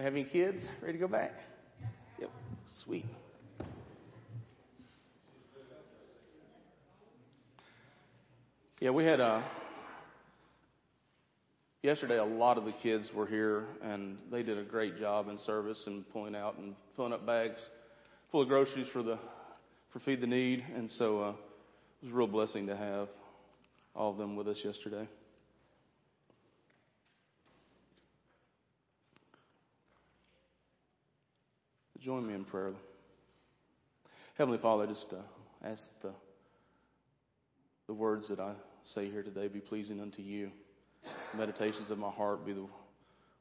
We have any kids ready to go back? Yep. Sweet. Yeah, we had a yesterday. A lot of the kids were here, and they did a great job in service and pulling out and filling up bags full of groceries for the for feed the need. And so uh, it was a real blessing to have all of them with us yesterday. Join me in prayer. Heavenly Father, just uh, ask the, the words that I say here today be pleasing unto you. The meditations of my heart be the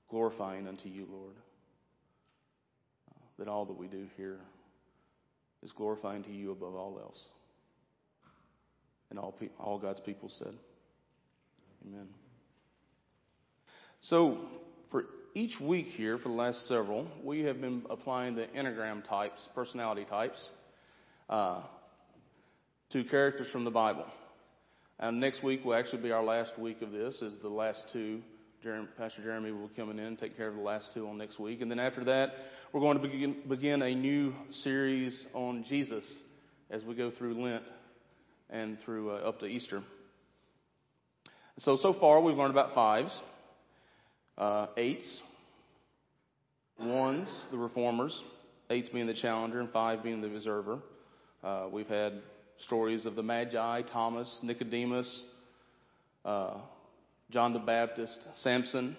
glorifying unto you, Lord. Uh, that all that we do here is glorifying to you above all else. And all, pe- all God's people said, Amen. So, for each week here, for the last several, we have been applying the Enneagram types, personality types, uh, to characters from the Bible. And next week will actually be our last week of this, is the last two. Jeremy, Pastor Jeremy will come in and take care of the last two on next week. And then after that, we're going to begin, begin a new series on Jesus as we go through Lent and through uh, up to Easter. So, so far we've learned about fives, uh, eights, ones, the reformers, eights being the challenger, and five being the observer. Uh, we've had stories of the Magi, Thomas, Nicodemus, uh, John the Baptist, Samson,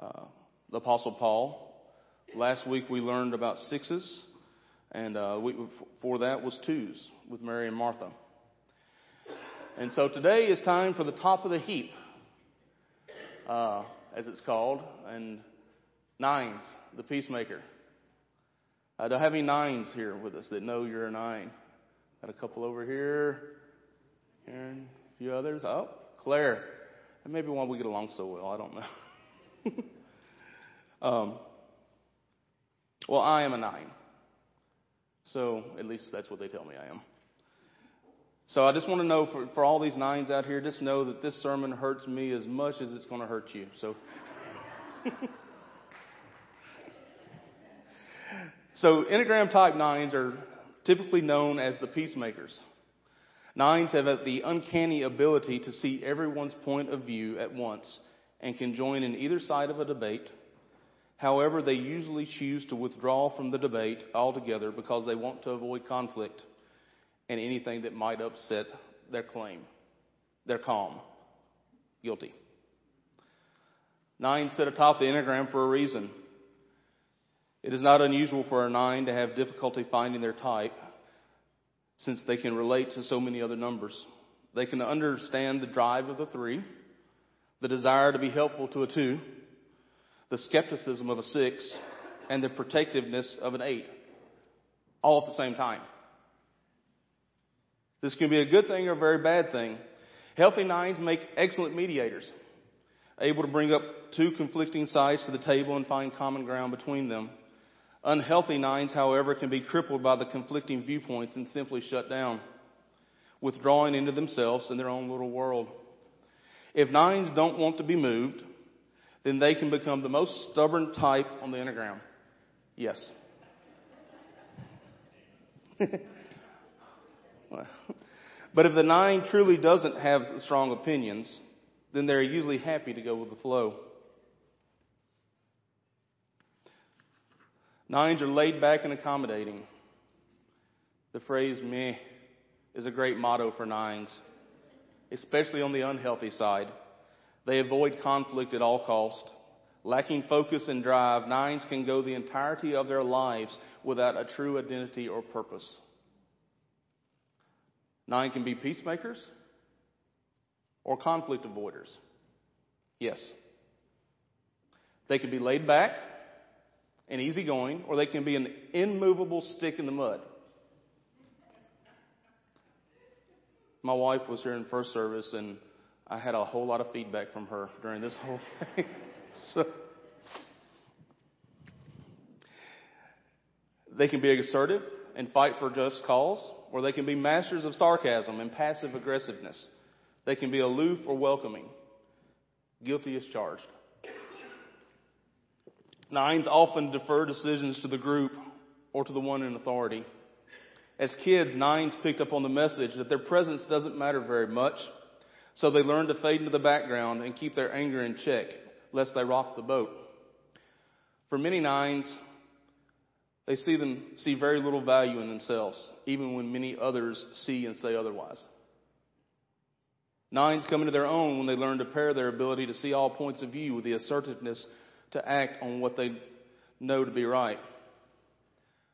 uh, the Apostle Paul. Last week we learned about sixes, and uh, before that was twos with Mary and Martha. And so today is time for the top of the heap, uh, as it's called, and nines, the peacemaker. Uh, I have any nines here with us that know you're a nine? Got a couple over here. Aaron, a few others. Oh, Claire. And maybe why we get along so well. I don't know. um, well, I am a nine. So at least that's what they tell me I am. So I just want to know for, for all these nines out here, just know that this sermon hurts me as much as it's going to hurt you. So. so Enneagram type nines are typically known as the peacemakers. Nines have the uncanny ability to see everyone's point of view at once and can join in either side of a debate. However, they usually choose to withdraw from the debate altogether because they want to avoid conflict and anything that might upset their claim. They're calm. Guilty. Nine sit atop the Enneagram for a reason. It is not unusual for a nine to have difficulty finding their type since they can relate to so many other numbers. They can understand the drive of the three, the desire to be helpful to a two, the skepticism of a six, and the protectiveness of an eight, all at the same time. This can be a good thing or a very bad thing. Healthy nines make excellent mediators, able to bring up two conflicting sides to the table and find common ground between them. Unhealthy nines, however, can be crippled by the conflicting viewpoints and simply shut down, withdrawing into themselves and their own little world. If nines don't want to be moved, then they can become the most stubborn type on the Enneagram. Yes. but if the nine truly doesn't have strong opinions, then they're usually happy to go with the flow. Nines are laid back and accommodating. The phrase meh is a great motto for nines, especially on the unhealthy side. They avoid conflict at all cost. Lacking focus and drive, nines can go the entirety of their lives without a true identity or purpose. Nine can be peacemakers or conflict avoiders. Yes. They can be laid back and easygoing, or they can be an immovable stick in the mud. My wife was here in first service, and I had a whole lot of feedback from her during this whole thing. so they can be assertive and fight for just cause, or they can be masters of sarcasm and passive aggressiveness. They can be aloof or welcoming. Guilty as charged. Nines often defer decisions to the group or to the one in authority. As kids, nines picked up on the message that their presence doesn't matter very much, so they learn to fade into the background and keep their anger in check, lest they rock the boat. For many nines, they see them see very little value in themselves, even when many others see and say otherwise. Nines come into their own when they learn to pair their ability to see all points of view with the assertiveness to act on what they know to be right.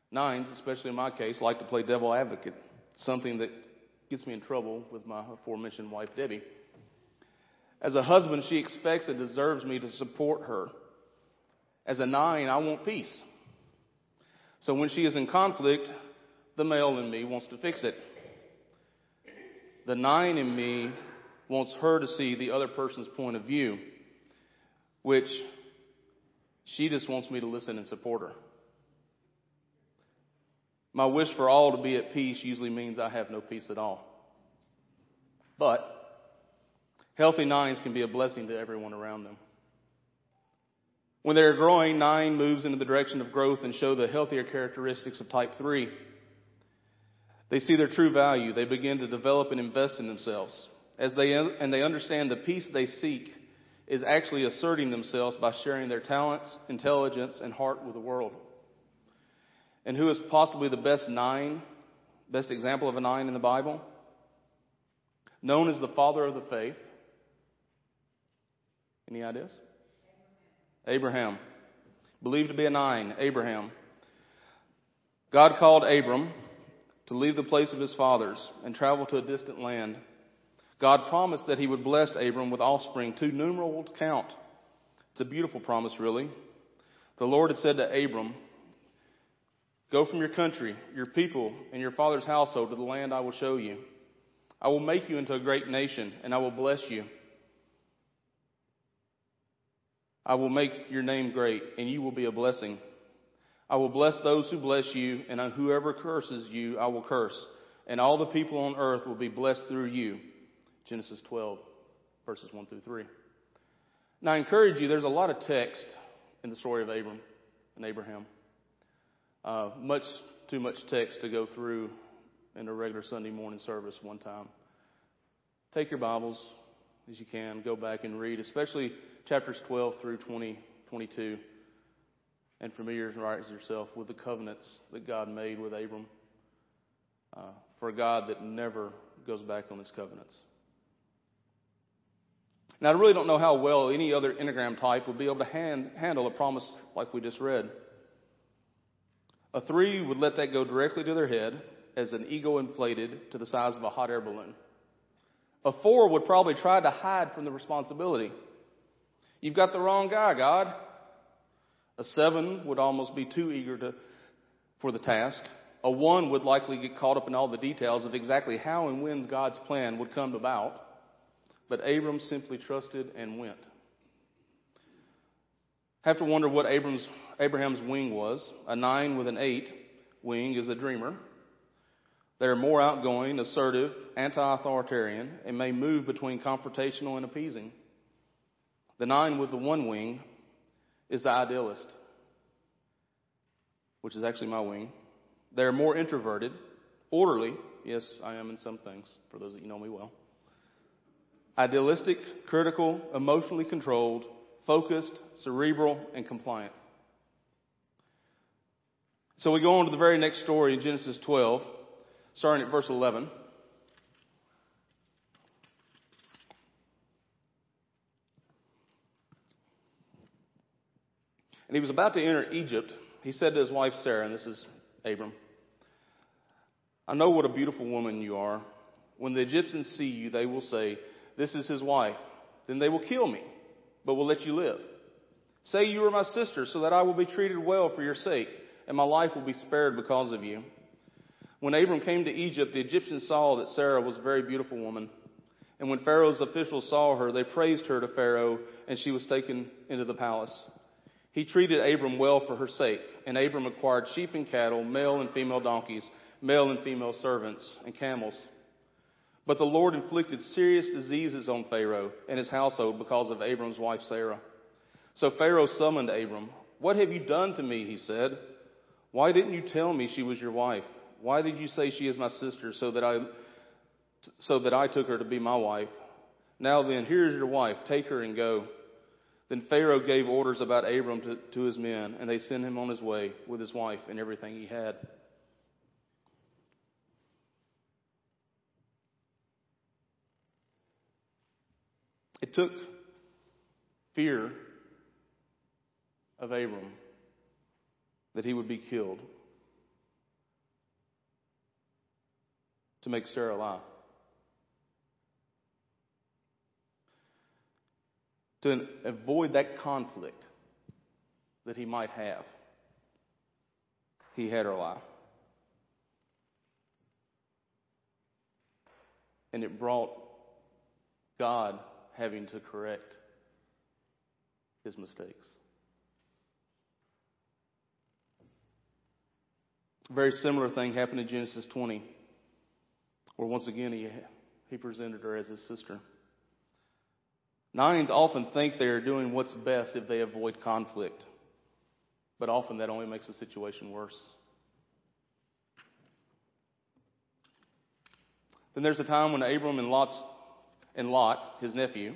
Nines, especially in my case, like to play devil advocate, something that gets me in trouble with my aforementioned wife, Debbie. As a husband, she expects and deserves me to support her. As a nine, I want peace. So when she is in conflict, the male in me wants to fix it. The nine in me wants her to see the other person's point of view, which she just wants me to listen and support her. My wish for all to be at peace usually means I have no peace at all. But healthy nines can be a blessing to everyone around them. When they're growing, nine moves into the direction of growth and show the healthier characteristics of type three. They see their true value. They begin to develop and invest in themselves. As they, and they understand the peace they seek is actually asserting themselves by sharing their talents, intelligence, and heart with the world and who is possibly the best nine, best example of a nine in the Bible, known as the father of the faith. Any ideas? Abraham. Believed to be a nine, Abraham. God called Abram to leave the place of his fathers and travel to a distant land. God promised that he would bless Abram with offspring too numerable to count. It's a beautiful promise, really. The Lord had said to Abram, Go from your country, your people, and your father's household to the land I will show you. I will make you into a great nation, and I will bless you. I will make your name great, and you will be a blessing. I will bless those who bless you, and on whoever curses you, I will curse. And all the people on earth will be blessed through you. Genesis 12, verses 1 through 3. Now, I encourage you, there's a lot of text in the story of Abram and Abraham. Uh, much too much text to go through in a regular Sunday morning service one time. Take your Bibles as you can, go back and read, especially chapters 12 through 20, 22, and familiarize yourself with the covenants that God made with Abram. Uh, for a God that never goes back on his covenants. Now, I really don't know how well any other Enneagram type would be able to hand, handle a promise like we just read. A three would let that go directly to their head as an ego inflated to the size of a hot air balloon. A four would probably try to hide from the responsibility. You've got the wrong guy, God. A seven would almost be too eager to, for the task. A one would likely get caught up in all the details of exactly how and when God's plan would come about. But Abram simply trusted and went. Have to wonder what Abram's Abraham's wing was. A nine with an eight wing is a dreamer. They are more outgoing, assertive, anti-authoritarian, and may move between confrontational and appeasing. The nine with the one wing is the idealist, which is actually my wing. They are more introverted, orderly. Yes, I am in some things, for those that you know me well. Idealistic, critical, emotionally controlled, focused, cerebral, and compliant. So we go on to the very next story in Genesis 12, starting at verse 11. And he was about to enter Egypt. He said to his wife Sarah, and this is Abram, I know what a beautiful woman you are. When the Egyptians see you, they will say, This is his wife. Then they will kill me, but will let you live. Say you are my sister, so that I will be treated well for your sake and my life will be spared because of you. When Abram came to Egypt, the Egyptians saw that Sarah was a very beautiful woman. And when Pharaoh's officials saw her, they praised her to Pharaoh, and she was taken into the palace. He treated Abram well for her sake, and Abram acquired sheep and cattle, male and female donkeys, male and female servants, and camels. But the Lord inflicted serious diseases on Pharaoh and his household because of Abram's wife Sarah. So Pharaoh summoned Abram What have you done to me? He said. Why didn't you tell me she was your wife? Why did you say she is my sister so that I, so that I took her to be my wife? Now then, here is your wife. Take her and go. Then Pharaoh gave orders about Abram to, to his men, and they sent him on his way with his wife and everything he had. It took fear of Abram that he would be killed to make Sarah lie. To avoid that conflict that he might have, he had her lie. And it brought God having to correct his mistakes. A very similar thing happened in Genesis 20, where once again he, he presented her as his sister. Nines often think they are doing what's best if they avoid conflict, but often that only makes the situation worse. Then there's a time when Abram and Lot's and Lot, his nephew,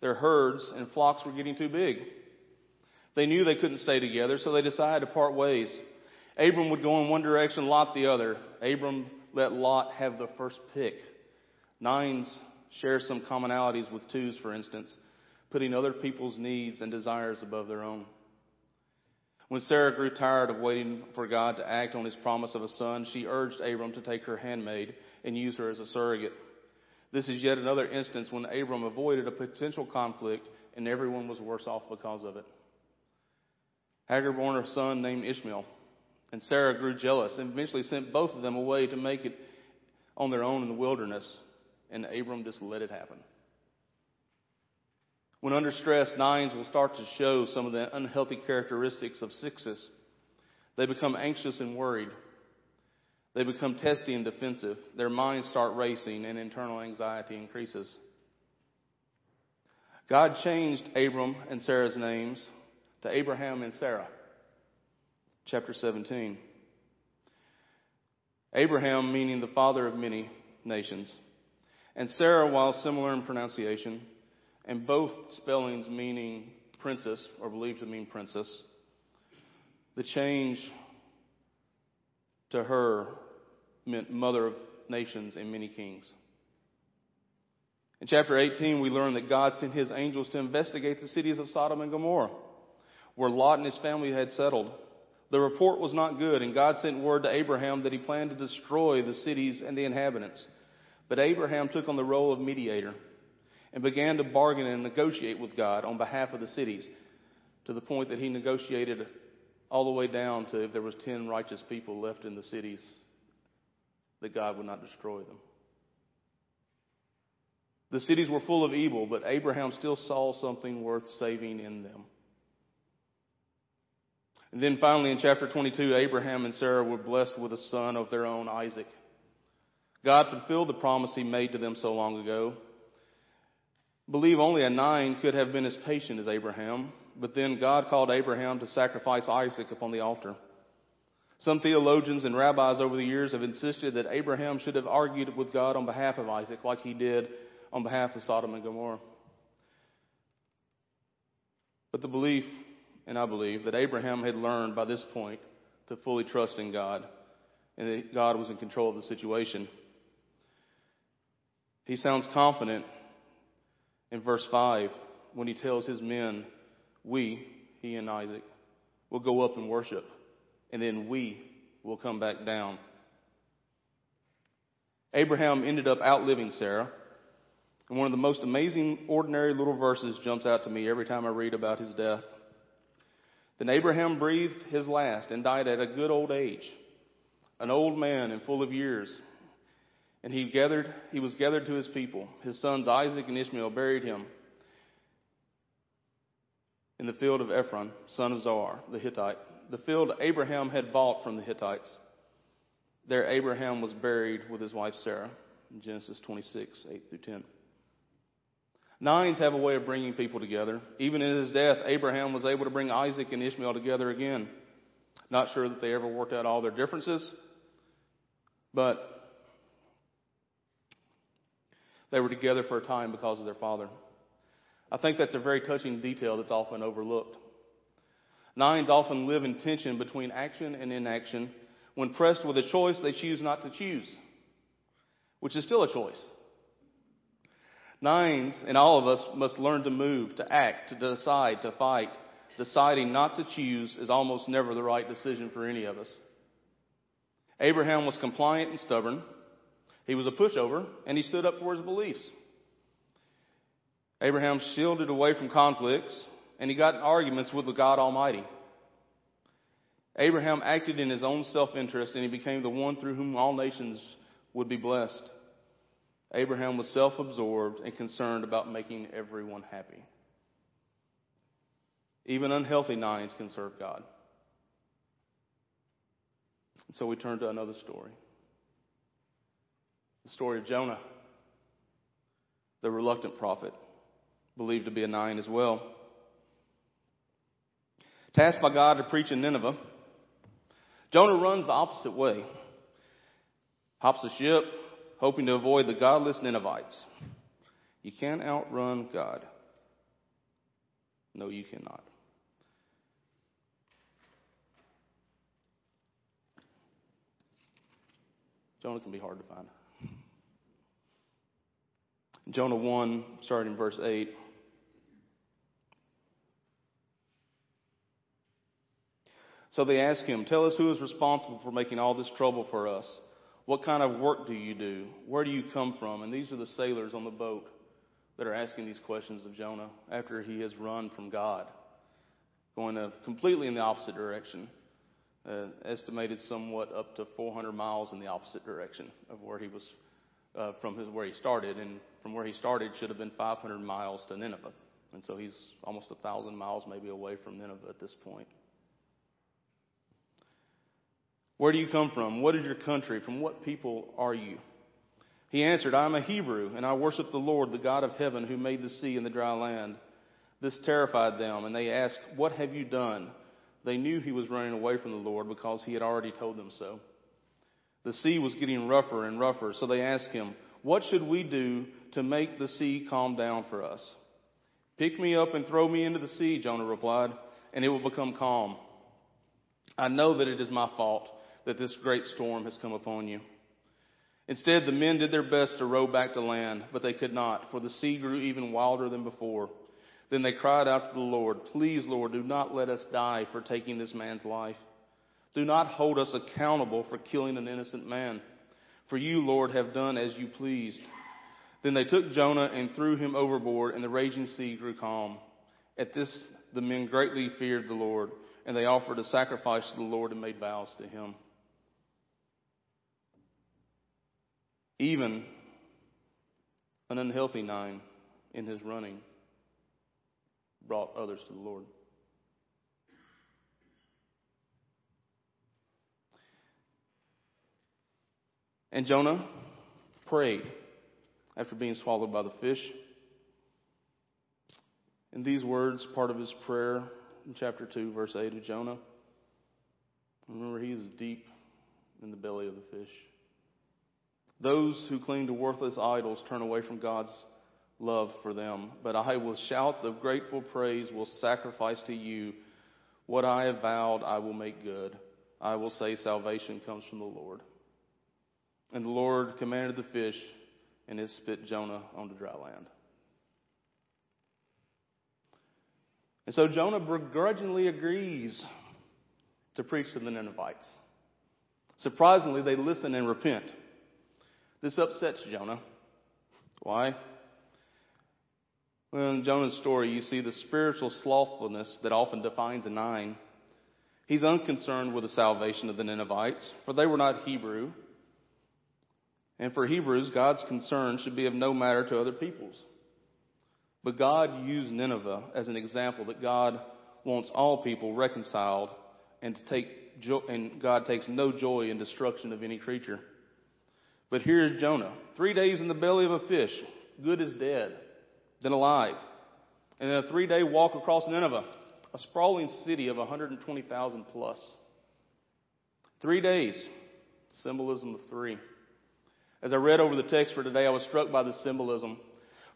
their herds and flocks were getting too big. They knew they couldn't stay together, so they decided to part ways. Abram would go in one direction, Lot the other. Abram let Lot have the first pick. Nines share some commonalities with twos, for instance, putting other people's needs and desires above their own. When Sarah grew tired of waiting for God to act on his promise of a son, she urged Abram to take her handmaid and use her as a surrogate. This is yet another instance when Abram avoided a potential conflict and everyone was worse off because of it. Hagar bore a son named Ishmael, and Sarah grew jealous and eventually sent both of them away to make it on their own in the wilderness, and Abram just let it happen. When under stress, nines will start to show some of the unhealthy characteristics of sixes. They become anxious and worried. They become testy and defensive. Their minds start racing and internal anxiety increases. God changed Abram and Sarai's names to Abraham and Sarah. Chapter 17. Abraham meaning the father of many nations, and Sarah, while similar in pronunciation, and both spellings meaning princess or believed to mean princess. The change to her meant mother of nations and many kings. In chapter 18, we learn that God sent his angels to investigate the cities of Sodom and Gomorrah, where Lot and his family had settled. The report was not good, and God sent word to Abraham that he planned to destroy the cities and the inhabitants. But Abraham took on the role of mediator and began to bargain and negotiate with God on behalf of the cities to the point that he negotiated all the way down to if there was 10 righteous people left in the cities that God would not destroy them. The cities were full of evil, but Abraham still saw something worth saving in them. And then finally in chapter 22, Abraham and Sarah were blessed with a son of their own, Isaac. God fulfilled the promise he made to them so long ago. Believe only a nine could have been as patient as Abraham, but then God called Abraham to sacrifice Isaac upon the altar. Some theologians and rabbis over the years have insisted that Abraham should have argued with God on behalf of Isaac like he did on behalf of Sodom and Gomorrah. But the belief, and I believe, that Abraham had learned by this point to fully trust in God and that God was in control of the situation. He sounds confident in verse 5 when he tells his men, We, he and Isaac, will go up and worship and then we will come back down. Abraham ended up outliving Sarah. And one of the most amazing, ordinary little verses jumps out to me every time I read about his death. Then Abraham breathed his last and died at a good old age, an old man and full of years. And he gathered, he was gathered to his people. His sons Isaac and Ishmael buried him in the field of Ephron, son of Zohar, the Hittite, the field Abraham had bought from the Hittites. There, Abraham was buried with his wife Sarah Genesis 26, 8 through 10. Nines have a way of bringing people together. Even in his death, Abraham was able to bring Isaac and Ishmael together again. Not sure that they ever worked out all their differences, but they were together for a time because of their father. I think that's a very touching detail that's often overlooked. Nines often live in tension between action and inaction. When pressed with a choice, they choose not to choose, which is still a choice. Nines and all of us must learn to move, to act, to decide, to fight. Deciding not to choose is almost never the right decision for any of us. Abraham was compliant and stubborn. He was a pushover, and he stood up for his beliefs. Abraham shielded away from conflicts, and he got in arguments with the God Almighty. Abraham acted in his own self interest, and he became the one through whom all nations would be blessed. Abraham was self absorbed and concerned about making everyone happy. Even unhealthy nines can serve God. And so we turn to another story the story of Jonah, the reluctant prophet believed to be a nine as well. Tasked by God to preach in Nineveh, Jonah runs the opposite way. Hops a ship, hoping to avoid the godless Ninevites. You can't outrun God. No, you cannot. Jonah can be hard to find. Jonah 1, starting in verse 8. So they ask him, Tell us who is responsible for making all this trouble for us. What kind of work do you do? Where do you come from? And these are the sailors on the boat that are asking these questions of Jonah after he has run from God, going completely in the opposite direction. Uh, estimated somewhat up to 400 miles in the opposite direction of where he was uh, from his, where he started, and from where he started should have been 500 miles to Nineveh, and so he's almost thousand miles maybe away from Nineveh at this point. Where do you come from? What is your country? From what people are you? He answered, I am a Hebrew, and I worship the Lord, the God of heaven, who made the sea and the dry land. This terrified them, and they asked, What have you done? They knew he was running away from the Lord because he had already told them so. The sea was getting rougher and rougher, so they asked him, What should we do to make the sea calm down for us? Pick me up and throw me into the sea, Jonah replied, and it will become calm. I know that it is my fault that this great storm has come upon you. Instead, the men did their best to row back to land, but they could not, for the sea grew even wilder than before. Then they cried out to the Lord, Please, Lord, do not let us die for taking this man's life. Do not hold us accountable for killing an innocent man. For you, Lord, have done as you pleased. Then they took Jonah and threw him overboard, and the raging sea grew calm. At this, the men greatly feared the Lord, and they offered a sacrifice to the Lord and made vows to him. Even an unhealthy nine in his running brought others to the Lord. And Jonah prayed after being swallowed by the fish. In these words, part of his prayer in chapter 2, verse 8 of Jonah. Remember, he is deep in the belly of the fish. Those who cling to worthless idols turn away from God's love for them. But I, with shouts of grateful praise, will sacrifice to you what I have vowed I will make good. I will say salvation comes from the Lord. And the Lord commanded the fish, and it spit Jonah onto dry land. And so Jonah begrudgingly agrees to preach to the Ninevites. Surprisingly, they listen and repent. This upsets Jonah. Why? Well, in Jonah's story, you see the spiritual slothfulness that often defines a nine. He's unconcerned with the salvation of the Ninevites, for they were not Hebrew. And for Hebrews, God's concern should be of no matter to other peoples. But God used Nineveh as an example that God wants all people reconciled and to take jo- and God takes no joy in destruction of any creature. But here's Jonah. Three days in the belly of a fish. Good as dead. then alive. And then a three day walk across Nineveh, a sprawling city of 120,000 plus. Three days, symbolism of three. As I read over the text for today, I was struck by the symbolism.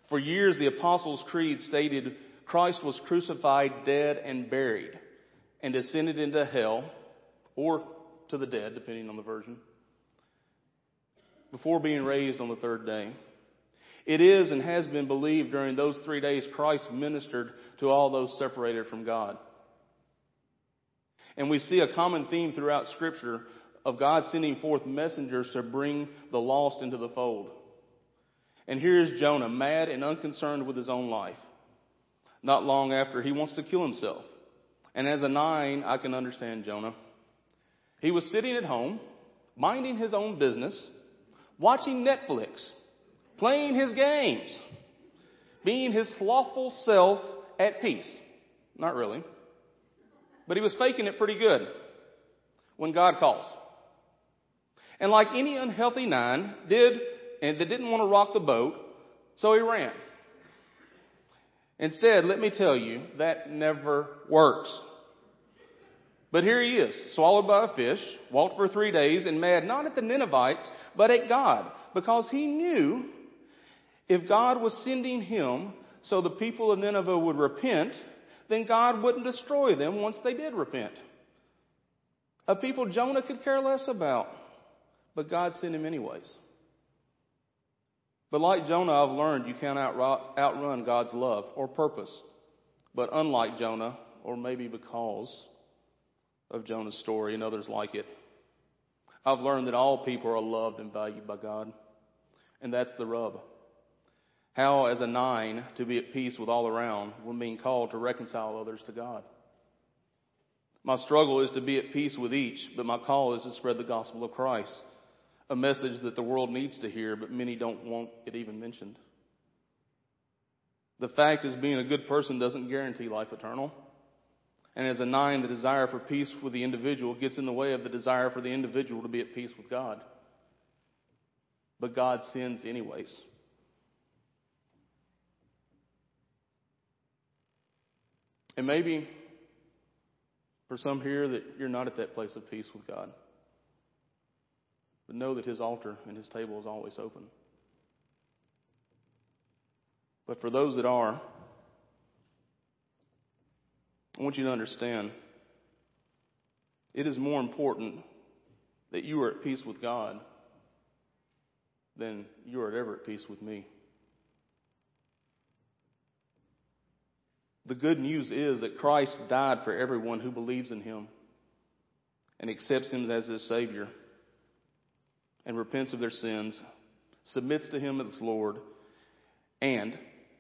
For years, the Apostles' Creed stated Christ was crucified, dead, and buried, and descended into hell, or to the dead, depending on the version, before being raised on the third day. It is and has been believed during those three days Christ ministered to all those separated from God. And we see a common theme throughout Scripture of God sending forth messengers to bring the lost into the fold. And here is Jonah, mad and unconcerned with his own life. Not long after, he wants to kill himself. And as a nine, I can understand Jonah. He was sitting at home, minding his own business, watching Netflix, playing his games, being his slothful self at peace. Not really. But he was faking it pretty good when God calls. And like any unhealthy nine, did and that didn't want to rock the boat, so he ran. Instead, let me tell you, that never works. But here he is, swallowed by a fish, walked for three days, and mad not at the Ninevites, but at God, because he knew if God was sending him so the people of Nineveh would repent, then God wouldn't destroy them once they did repent. A people Jonah could care less about, but God sent him anyways. But like Jonah, I've learned you can't outrun God's love or purpose. But unlike Jonah, or maybe because of Jonah's story and others like it, I've learned that all people are loved and valued by God. And that's the rub. How, as a nine, to be at peace with all around when being called to reconcile others to God. My struggle is to be at peace with each, but my call is to spread the gospel of Christ a message that the world needs to hear, but many don't want it even mentioned. The fact is, being a good person doesn't guarantee life eternal. And as a nine, the desire for peace with the individual gets in the way of the desire for the individual to be at peace with God. But God sins anyways. And maybe for some here that you're not at that place of peace with God. But know that his altar and his table is always open. But for those that are, I want you to understand it is more important that you are at peace with God than you are ever at peace with me. The good news is that Christ died for everyone who believes in him and accepts him as his Savior and repents of their sins, submits to Him as Lord, and,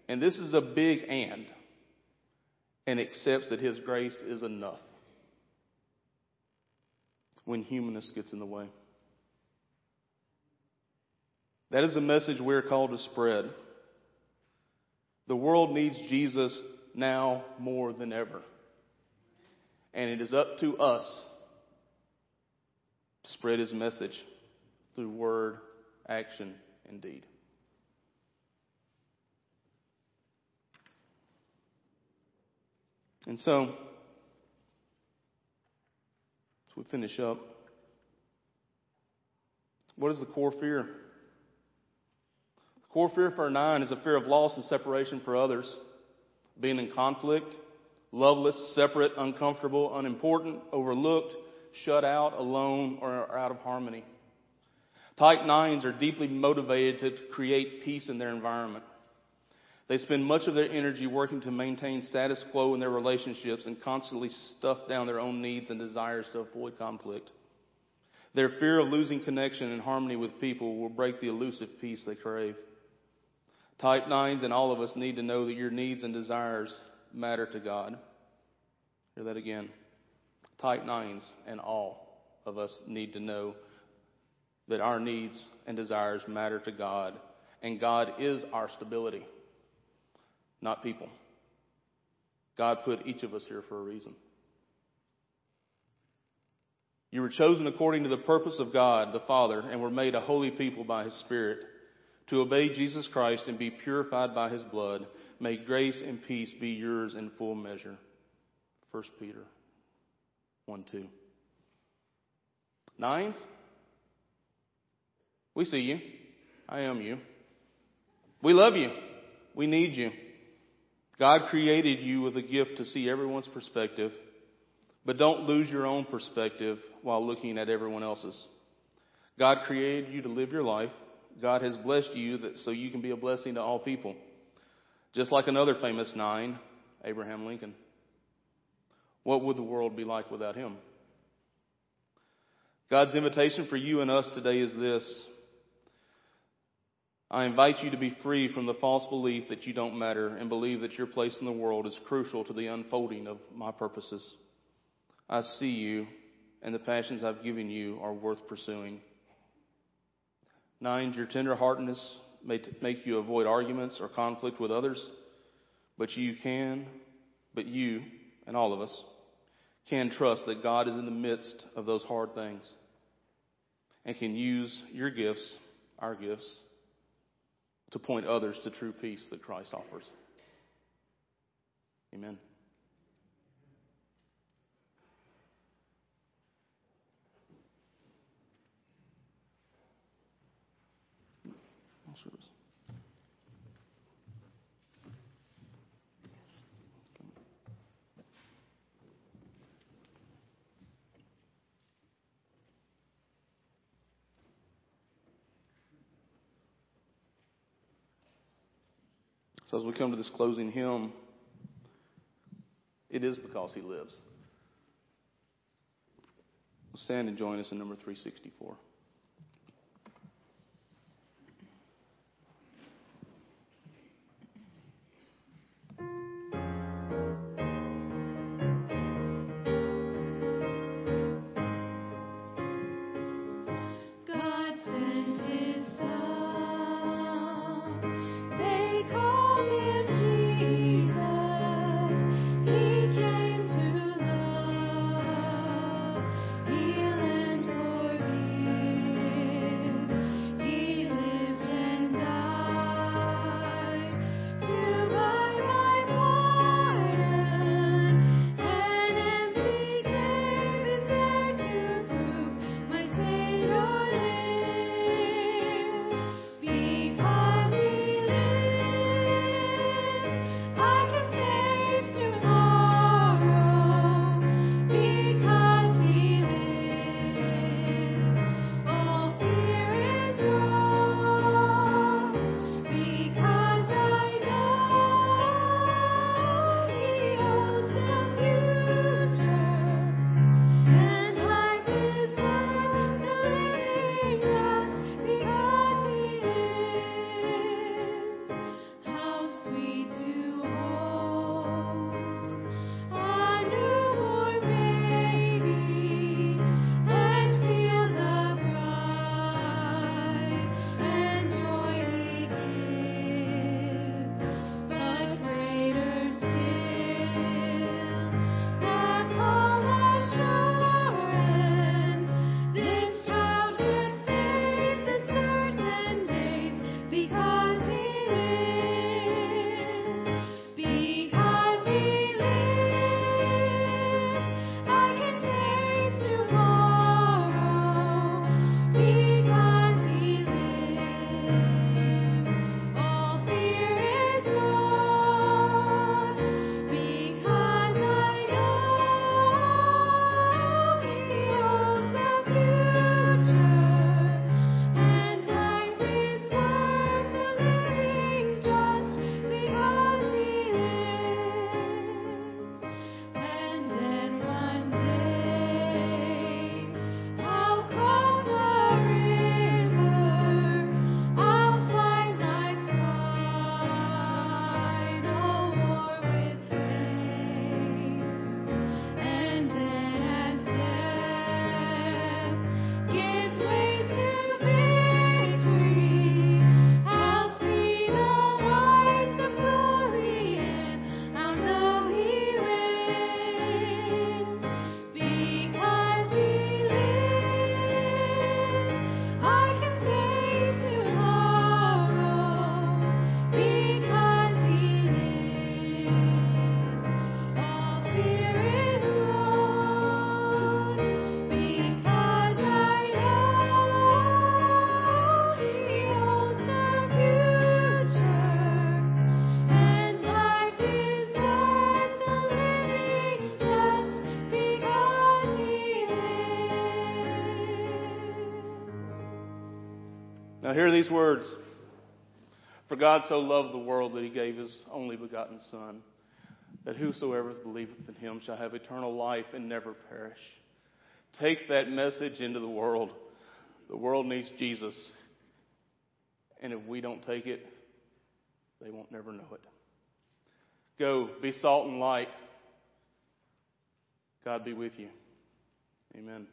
and this is a big and, and accepts that His grace is enough when humanness gets in the way. That is a message we're called to spread. The world needs Jesus now more than ever. And it is up to us to spread his message through word, action, and deed. And so, as we finish up, what is the core fear? The core fear for a nine is a fear of loss and separation for others, being in conflict, loveless, separate, uncomfortable, unimportant, overlooked, shut out, alone, or out of harmony. Type 9s are deeply motivated to create peace in their environment. They spend much of their energy working to maintain status quo in their relationships and constantly stuff down their own needs and desires to avoid conflict. Their fear of losing connection and harmony with people will break the elusive peace they crave. Type 9s and all of us need to know that your needs and desires matter to God. Hear that again. Type 9s and all of us need to know that our needs and desires matter to God, and God is our stability, not people. God put each of us here for a reason. You were chosen according to the purpose of God the Father and were made a holy people by His Spirit to obey Jesus Christ and be purified by his blood. May grace and peace be yours in full measure. 1 Peter 1 2. Nines? We see you. I am you. We love you. We need you. God created you with a gift to see everyone's perspective, but don't lose your own perspective while looking at everyone else's. God created you to live your life. God has blessed you that, so you can be a blessing to all people. Just like another famous nine, Abraham Lincoln. What would the world be like without him? God's invitation for you and us today is this. I invite you to be free from the false belief that you don't matter and believe that your place in the world is crucial to the unfolding of my purposes. I see you, and the passions I've given you are worth pursuing. Nine, your tenderheartedness may t- make you avoid arguments or conflict with others, but you can, but you, and all of us, can trust that God is in the midst of those hard things and can use your gifts, our gifts, to point others to true peace that Christ offers. Amen. As we come to this closing hymn, it is because he lives. Stand and join us in number 364. Hear these words. For God so loved the world that he gave his only begotten Son, that whosoever believeth in him shall have eternal life and never perish. Take that message into the world. The world needs Jesus. And if we don't take it, they won't never know it. Go, be salt and light. God be with you. Amen.